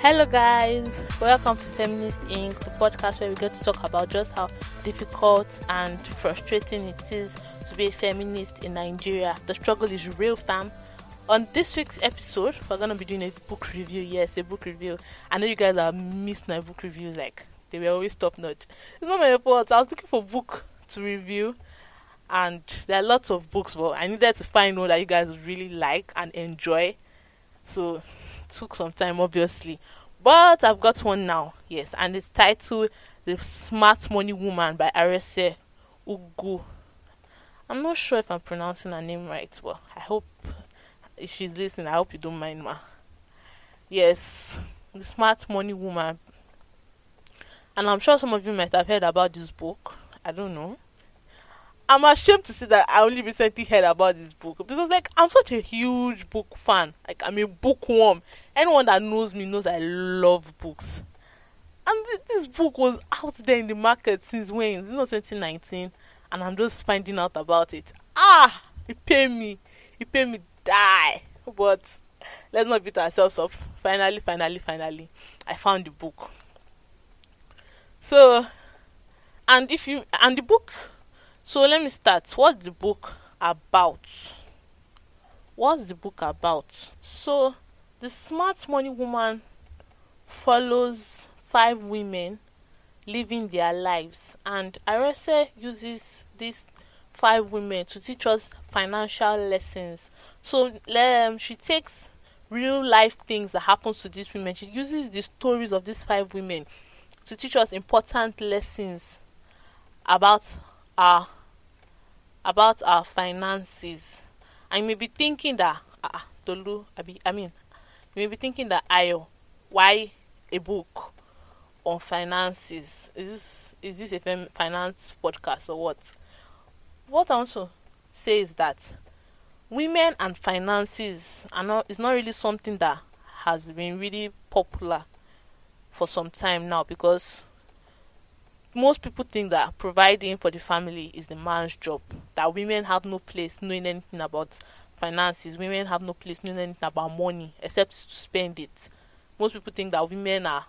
Hello, guys. Welcome to Feminist Inc., the podcast where we get to talk about just how difficult and frustrating it is to be a feminist in Nigeria. The struggle is real, fam. On this week's episode, we're gonna be doing a book review. Yes, a book review. I know you guys are missed my book reviews, like they were always top notch. It's not my fault. I was looking for a book to review, and there are lots of books, but I needed to find one that you guys really like and enjoy. So took some time obviously. But i've got one now yes and it's titled the smart money woman by arese Ugwu. I'm not sure if i'm pronouncing her name right but i hope if she's listening i hope you don't mind ma. Yes the smart money woman. And i'm sure some of you might have heard about this book. I don't know I'm ashamed to say that I only recently heard about this book because, like, I'm such a huge book fan. Like, I'm a bookworm. Anyone that knows me knows I love books. And this book was out there in the market since when? You know, 2019. And I'm just finding out about it. Ah! It paid me. It paid me die. But let's not beat ourselves up. Finally, finally, finally, I found the book. So, and if you, and the book so let me start. What's the book about? What's the book about? So the smart money woman follows five women living their lives and Arese uses these five women to teach us financial lessons. So um, she takes real life things that happens to these women. She uses the stories of these five women to teach us important lessons about our about our finances. And you may be thinking that ah tolu abi i mean you may be thinking that ayo why a book on finances? Is this is this a finance podcast or what? What i want to say is that women and finances are not is not really something that has been really popular for some time now because most people think that providing for the family is the man's job. That women have no place knowing anything about finances. Women have no place knowing anything about money except to spend it. Most people think that women are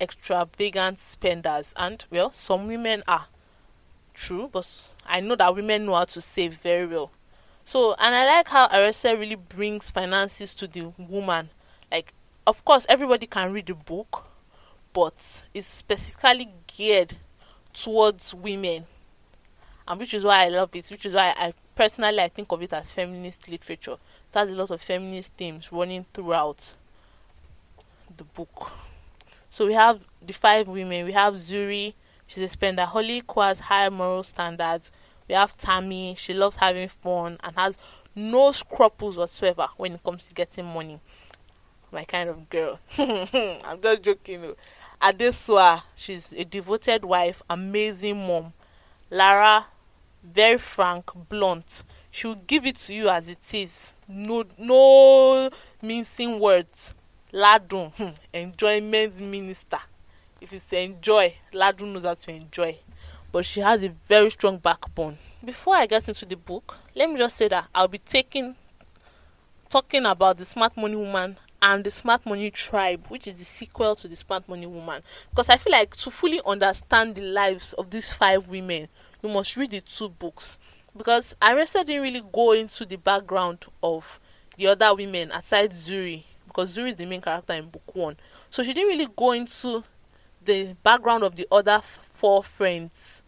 extravagant spenders, and well, some women are true, but I know that women know how to save very well. So, and I like how Arese really brings finances to the woman. Like, of course, everybody can read the book, but it's specifically geared towards women and which is why I love it, which is why I personally I think of it as feminist literature. It has a lot of feminist themes running throughout the book. So we have the five women. We have Zuri, she's a spendaholic who has high moral standards. We have Tammy, she loves having fun and has no scruples whatsoever when it comes to getting money. My kind of girl. I'm just joking. Adesua, she's a devoted wife, amazing mom. Lara, very frank, blunt. She will give it to you as it is. No, no mincing words. Ladun, hmm, enjoyment minister. If it's enjoy, Ladun knows how to enjoy. But she has a very strong backbone. Before I get into the book, let me just say that I'll be taking talking about the smart money woman and the Smart Money Tribe, which is the sequel to the Smart Money Woman. Because I feel like to fully understand the lives of these five women, you must read the two books. Because Arese didn't really go into the background of the other women aside Zuri, because Zuri is the main character in book one. So she didn't really go into the background of the other four friends.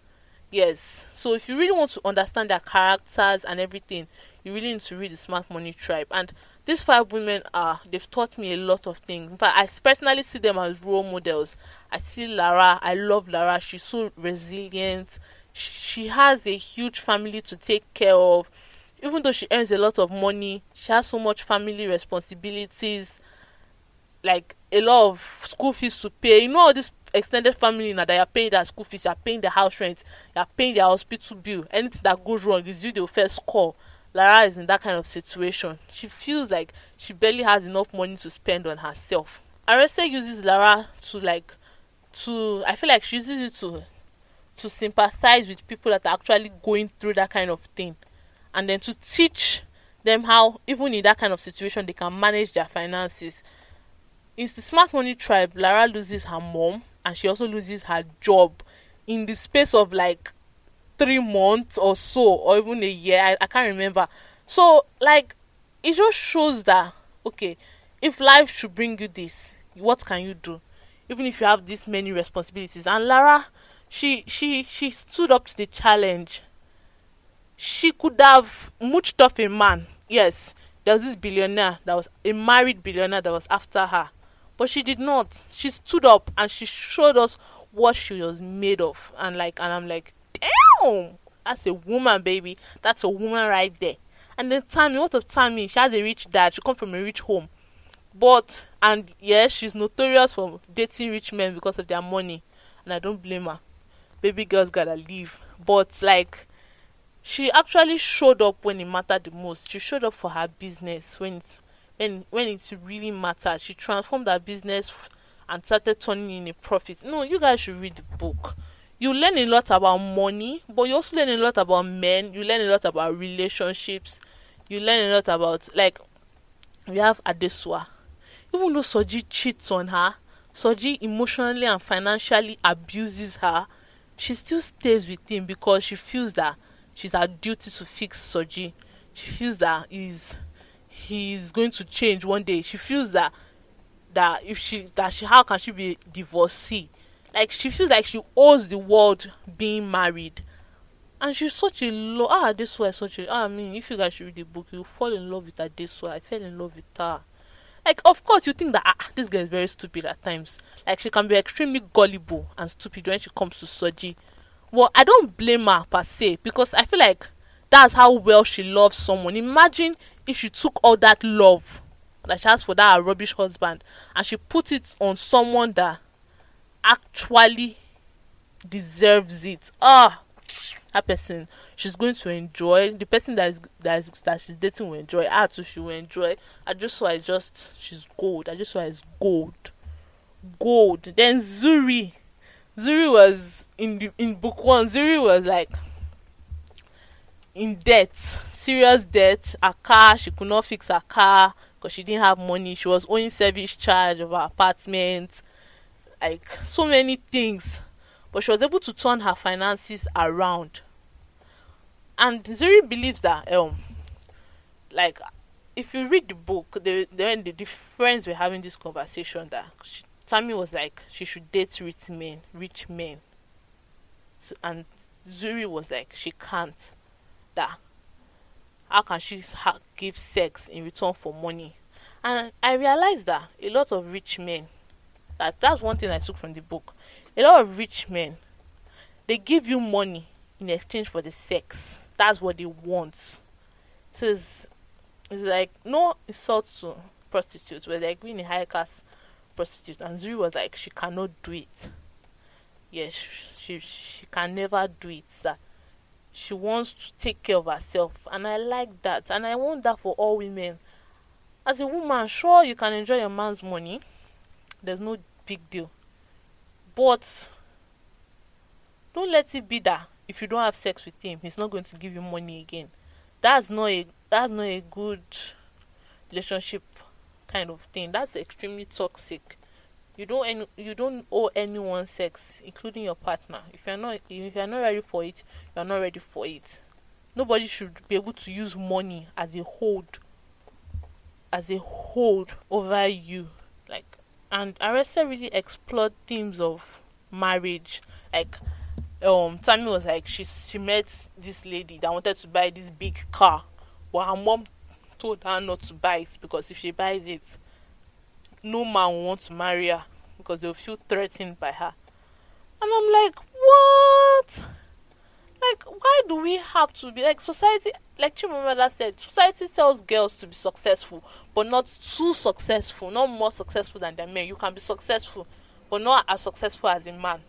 Yes. So if you really want to understand their characters and everything, you really need to read the Smart Money Tribe. And these five women are they've taught me a lot of things. But i personally see them as role models. I see lara i love lara. She's so resilient. She has a huge family to take care of. Even though she earns a lot of money she has so much family responsibilities like a lot of school fees to pay. You know all this extended family that you're paying their school fees you're paying their house rent you're paying their hospital bill. Anything that goes wrong is you will first call Lara is in that kind of situation. She feels like she barely has enough money to spend on herself. Arese uses Lara to like to I feel like she uses it to to sympathize with people that are actually going through that kind of thing and then to teach them how even in that kind of situation they can manage their finances it's the smart money tribe lara loses her mom and she also loses her job in the space of like three months or so or even a year I, I can't remember. So like it just shows that okay if life should bring you this what can you do? Even if you have this many responsibilities. And lara she she she stood up to the challenge. She could have muched off a man yes there was this billionaire that was a married billionaire that was after her. But she did not. She stood up and she showed us what she was made of. And like and i'm like damn that's a woman baby. That's a woman right there. And then tammy what of tammy? She has a rich dad. She come from a rich home. But and yes she's notorious for dating rich men because of their money. And i don't blame her. Baby girls gotta leave. But like she actually showed up when it mattered the most. She showed up for her business when it when when it really mattered. She transformed her business and started turning in a profit. No you guys should read the book you learn a lot about money but you also learn a lot about men you learn a lot about relationships you learn a lot about like we have adesua even though soji cheats on her soji emotionally and financially abuses her she still stays with him because she feels that she's her duty to fix soji. She feels that he's he's going to change one day. She feels that that if she that she how can she be divorcee like she feels like she owes the world being married. And she's such a low ah this way such a ah, I mean if you guys should read the book you fall in love with her this way I fell in love with her. Like of course you think that ah this girl is very stupid at times. Like she can be extremely gullible and stupid when she comes to Soji well I don't blame her per se because I feel like that's how well she loves someone. Imagine if she took all that love that she has for that rubbish husband and she put it on someone that actually deserves it. Ah that person she's going to enjoy. The person that is that is that she's dating will enjoy. Her too she will enjoy. I just saw it's just she's gold. I just saw it's gold. Gold. Then zuri. Zuri was in the in book one. Zuri was like in debt serious debt. Her car she could not fix her car because she didn't have money. She was owing service charge of her apartment like so many things. But she was able to turn her finances around. And zuri believes that um like if you read the book the then the, friends were having this conversation that she, tammy was like she should date rich men rich men. So, and zuri was like she can't. That how can she give sex in return for money? And i realized that a lot of rich men that that's one thing i took from the book. A lot of rich men they give you money in exchange for the sex. That's what they want. So it's, it's like no insult to prostitutes but like being a high class prostitute and zuri was like she cannot do it. Yes she she can never do it that she wants to take care of herself and i like that and i want that for all women. As a woman sure you can enjoy your man's money. There's no big deal. But don't let it be that if you don't have sex with him he's not going to give you money again. That's not a that's not a good relationship kind of thing. That's extremely toxic. You don't any, you don't owe anyone sex including your partner. If you're not if you're not ready for it you're not ready for it. Nobody should be able to use money as a hold as a hold over you. Like and Arese really explored themes of marriage. Like um Tammy was like she she met this lady that wanted to buy this big car but her mom told her not to buy it because if she buys it no man will want to marry her because they'll feel threatened by her. And i'm like what like why do we have to be like society like chimamanda said society tells girls to be successful but not too successful not more successful than their men you can be successful but not as successful as a man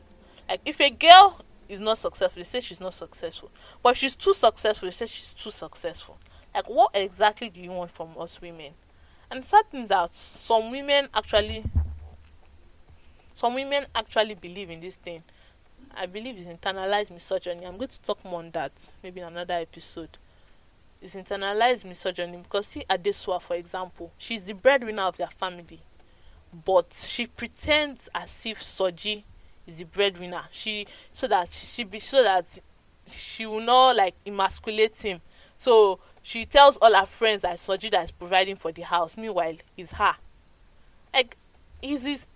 like if a girl is not successful, they say she's not successful. But if she's too successful, they say she's too successful. Like, what exactly do you want from us women? And certain that some women actually, some women actually believe in this thing. I believe it's internalized misogyny. I'm going to talk more on that maybe in another episode. It's internalized misogyny because see Adesua, for example, she's the breadwinner of their family. but she pretends as if Soji is the breadwinner. She so that she be so that she will not like emasculate him. So she tells all her friends that Soji that is providing for the house. Meanwhile, it's her. Like, is his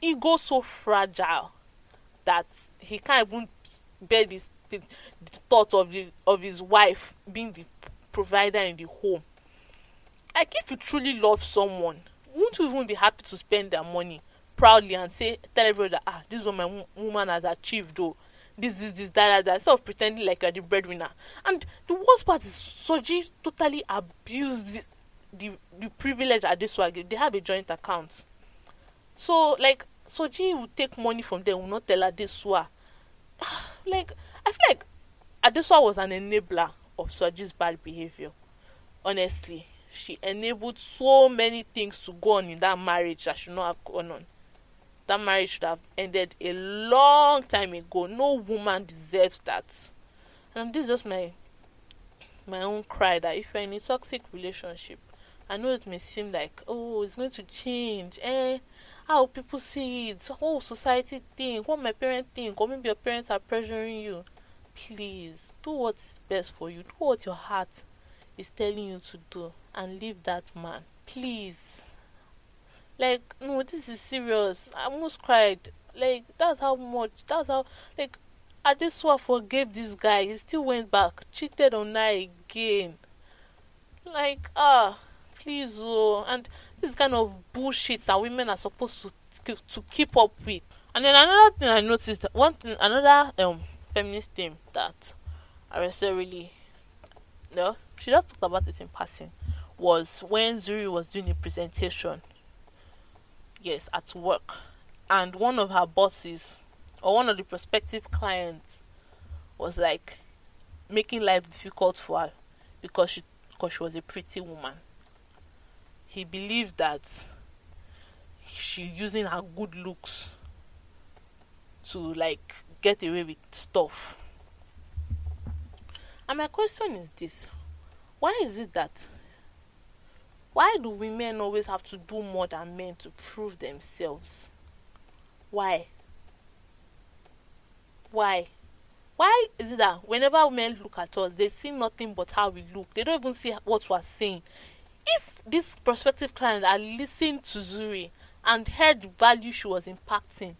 ego so fragile that he can't even bear this the, the thought of the of his wife being the provider in the home. Like, if you truly love someone, won't you even be happy to spend their money proudly and say tell everybody that ah this is what my woman has achieved though this is this that that that instead of pretending like you're the breadwinner? And the worst part is soji totally abused the the, the privilege at this one they have a joint account. So like soji will take money from them will not tell adesua like i feel like adesua was an enabler of soji's bad behavior honestly she enabled so many things to go on in that marriage that should not have gone on that marriage should have ended a long time ago. No woman deserves that. And this is just my my own cry that if you're in a toxic relationship, I know it may seem like, oh, it's going to change. Eh, how people see it, whole society think, what my parents think, or maybe your parents are pressuring you. Please do what's best for you. Do what your heart is telling you to do and leave that man. Please. Like no this is serious. I almost cried. Like that's how much that's how like I just Adesua forgave this guy. He still went back cheated on her again. Like ah please oh and this kind of bullshit that women are supposed to to keep up with. And then another thing i noticed one thing another um feminist thing that Arese really no she just talked about it in passing was when Zuri was doing a presentation yes at work. And one of her bosses or one of the prospective clients was like making life difficult for her because she because she was a pretty woman he believed that she using her good looks to like get away with stuff and my question is this why is it that why do women always have to do more than men to prove themselves? Why? Why? Why is it that whenever men look at us, they see nothing but how we look? They don't even see what we're saying. If this prospective client had listened to Zuri and heard the value she was impacting,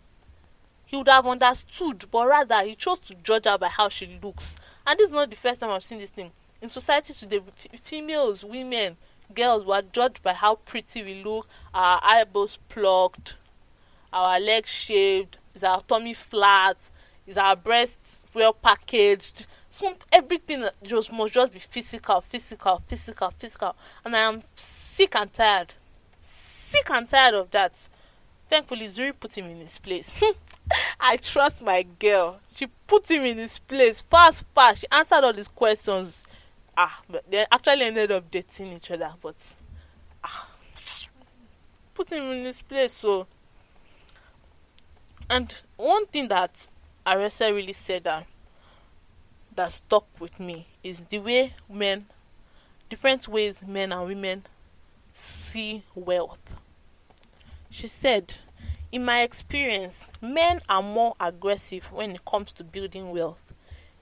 he would have understood, but rather he chose to judge her by how she looks. And this is not the first time I've seen this thing. In society today, f- females, women, girls were judged by how pretty we look, our eyebrows plucked, our legs shaved, is our tummy flat, is our breasts well packaged. So everything just must just be physical, physical, physical, physical. And I am sick and tired. Sick and tired of that. Thankfully, Zuri put him in his place. I trust my girl. She put him in his place fast, fast. She answered all his questions ah but they actually ended up dating each other but ah put him in his place so and one thing that Arese really said that that stuck with me is the way men different ways men and women see wealth. She said, In my experience, men are more aggressive when it comes to building wealth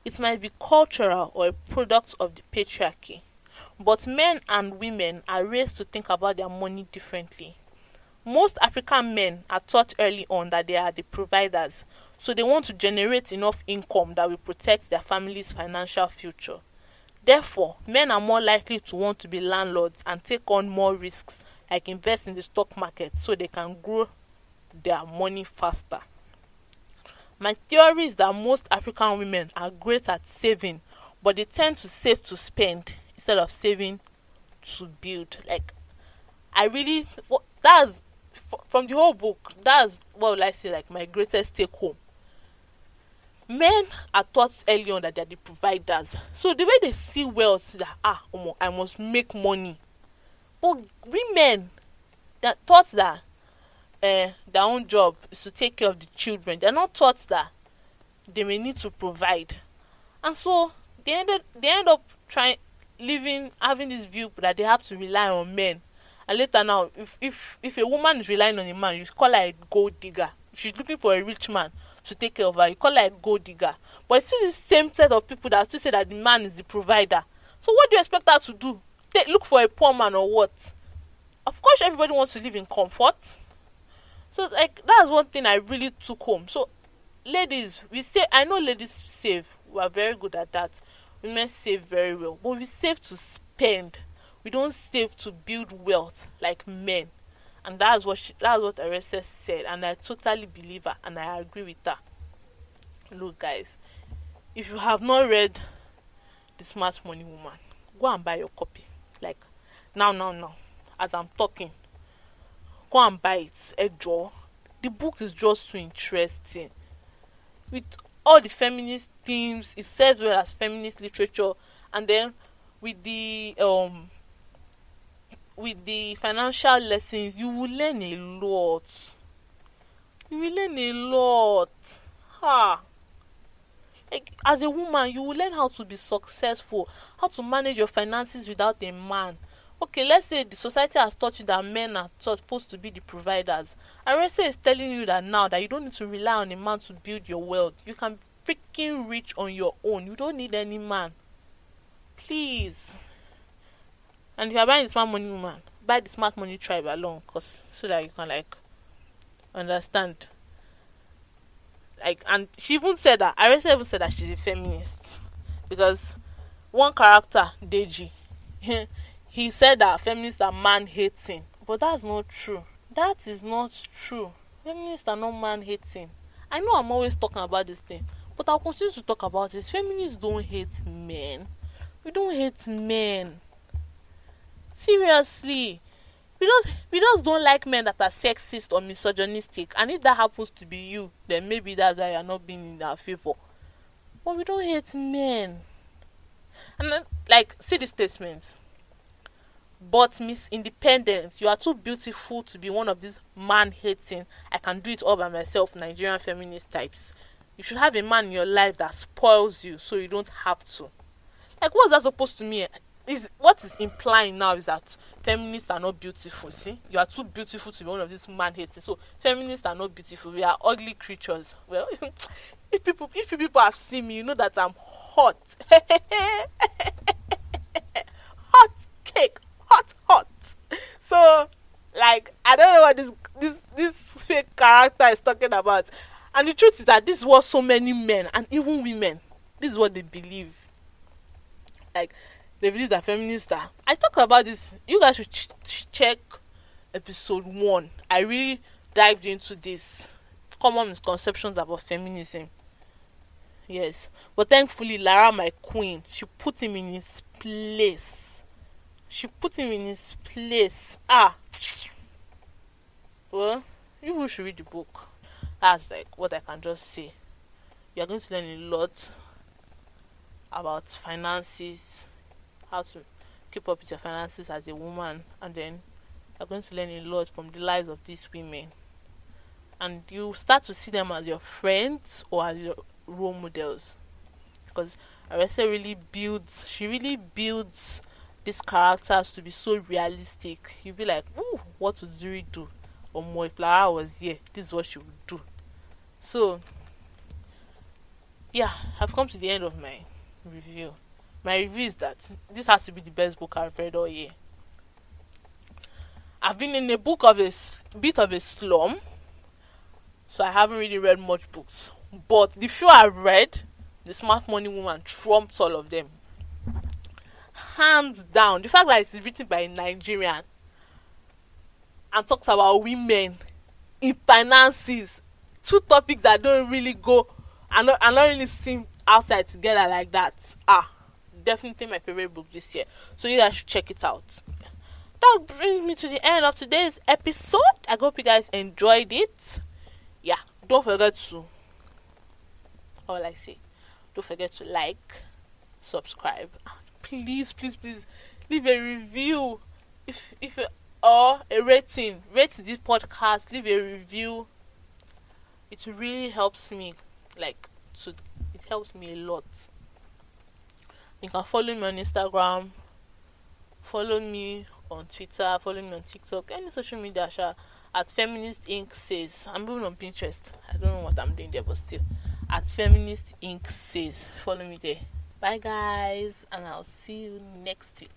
it might be cultural or a product of the patriarchy, but men and women are raised to think about their money differently. Most African men are taught early on that they are the providers, so they want to generate enough income that will protect their family's financial future. Therefore, men are more likely to want to be landlords and take on more risks, like invest in the stock market, so they can grow their money faster. My theory is that most African women are great at saving, but they tend to save to spend instead of saving to build. Like, I really, that's from the whole book, that's what will I say, like my greatest take home. Men are taught early on that they're the providers. So the way they see wealth, that ah, I must make money. But women, they're taught that uh, their own job is to take care of the children. They're not taught that they may need to provide, and so they ended they end up trying living having this view that they have to rely on men. and later now if if if a woman is relying on a man you call her a gold digger she's looking for a rich man to take care of her. You call her a gold digger. But it's still the same set of people that still say that the man is the provider. So what do you expect her to do? Take look for a poor man or what? Of course everybody wants to live in comfort. So like that's one thing i really took home. So ladies we say i know ladies save. We are very good at that. Women save very well. But we save to spend. We don't save to build wealth like men and that's what she, that's what Arese said and I totally believe her and I agree with her. Look guys if you have not read the smart money woman go and buy your copy. Like now now now as I'm talking go and buy it. A draw the book is just too interesting. With all the feminist themes it serves well as feminist literature and then with the um with the financial lessons you will learn a lot. You will learn a lot. Ha! Like, as a woman you will learn how to be successful how to manage your finances without a man. Okay let's say the society has taught you that men are supposed to be the providers. Arese is telling you that now that you don't need to rely on a man to build your wealth. You can freaking rich on your own. You don't need any man. Please and if you're buying the smart money woman buy the smart money tribe along cause so that you can like understand. Like and she even said that arese even said that she's a feminist because one character deji he said that feminists are man hating but that's not true. That is not true. Feminists are not man hating i know i'm always talking about this thing but i'll continue to talk about this feminists don't hate men. We don't hate men seriously we just we just don't like men that are sexist or misogynistic and if that happens to be you then maybe that's why you're not being in our favor but we don't hate men and then, like see the statement but Miss Independent, you are too beautiful to be one of these man hating, I can do it all by myself Nigerian feminist types. You should have a man in your life that spoils you so you don't have to. Like, what's that supposed to mean? Is what is implying now is that feminists are not beautiful. See, you are too beautiful to be one of these man hating. So feminists are not beautiful. We are ugly creatures. Well, if people if people have seen me, you know that I'm hot. hot cake hot hot so like i don't know what this this this fake character is talking about and the truth is that this is what so many men and even women this is what they believe like they believe that feminists are i talk about this you guys should ch- check episode one i really dived into this common misconceptions about feminism yes but thankfully lara my queen she put him in his place she put him in his place. Ah, well, you should read the book. That's like what I can just say. You're going to learn a lot about finances, how to keep up with your finances as a woman, and then you're going to learn a lot from the lives of these women. And you start to see them as your friends or as your role models. Because Arese really builds, she really builds these characters to be so realistic. You'll be like, ooh, what would Zuri do? Or more if Lara was here, this is what she would do. So yeah, I've come to the end of my review. My review is that this has to be the best book I've read all year. I've been in a book of a bit of a slum, so I haven't really read much books. But the few I've read, The Smart Money Woman trumps all of them hands down the fact that it's written by a Nigerian and talks about women in finances two topics that don't really go and not, not really seem outside together like that ah definitely my favorite book this year. So you guys should check it out. That brings me to the end of today's episode. I hope you guys enjoyed it. Yeah don't forget to all i say? Don't forget to like subscribe please please please leave a review. If if or a rating rate this podcast leave a review. It really helps me like to it helps me a lot you can follow me on instagram follow me on Twitter, follow me on TikTok, any social media sha, at Feminist Inc. says. I'm even on Pinterest. I don't know what I'm doing there, but still. At Feminist Inc. says. Follow me there. Bye guys, and I'll see you next week.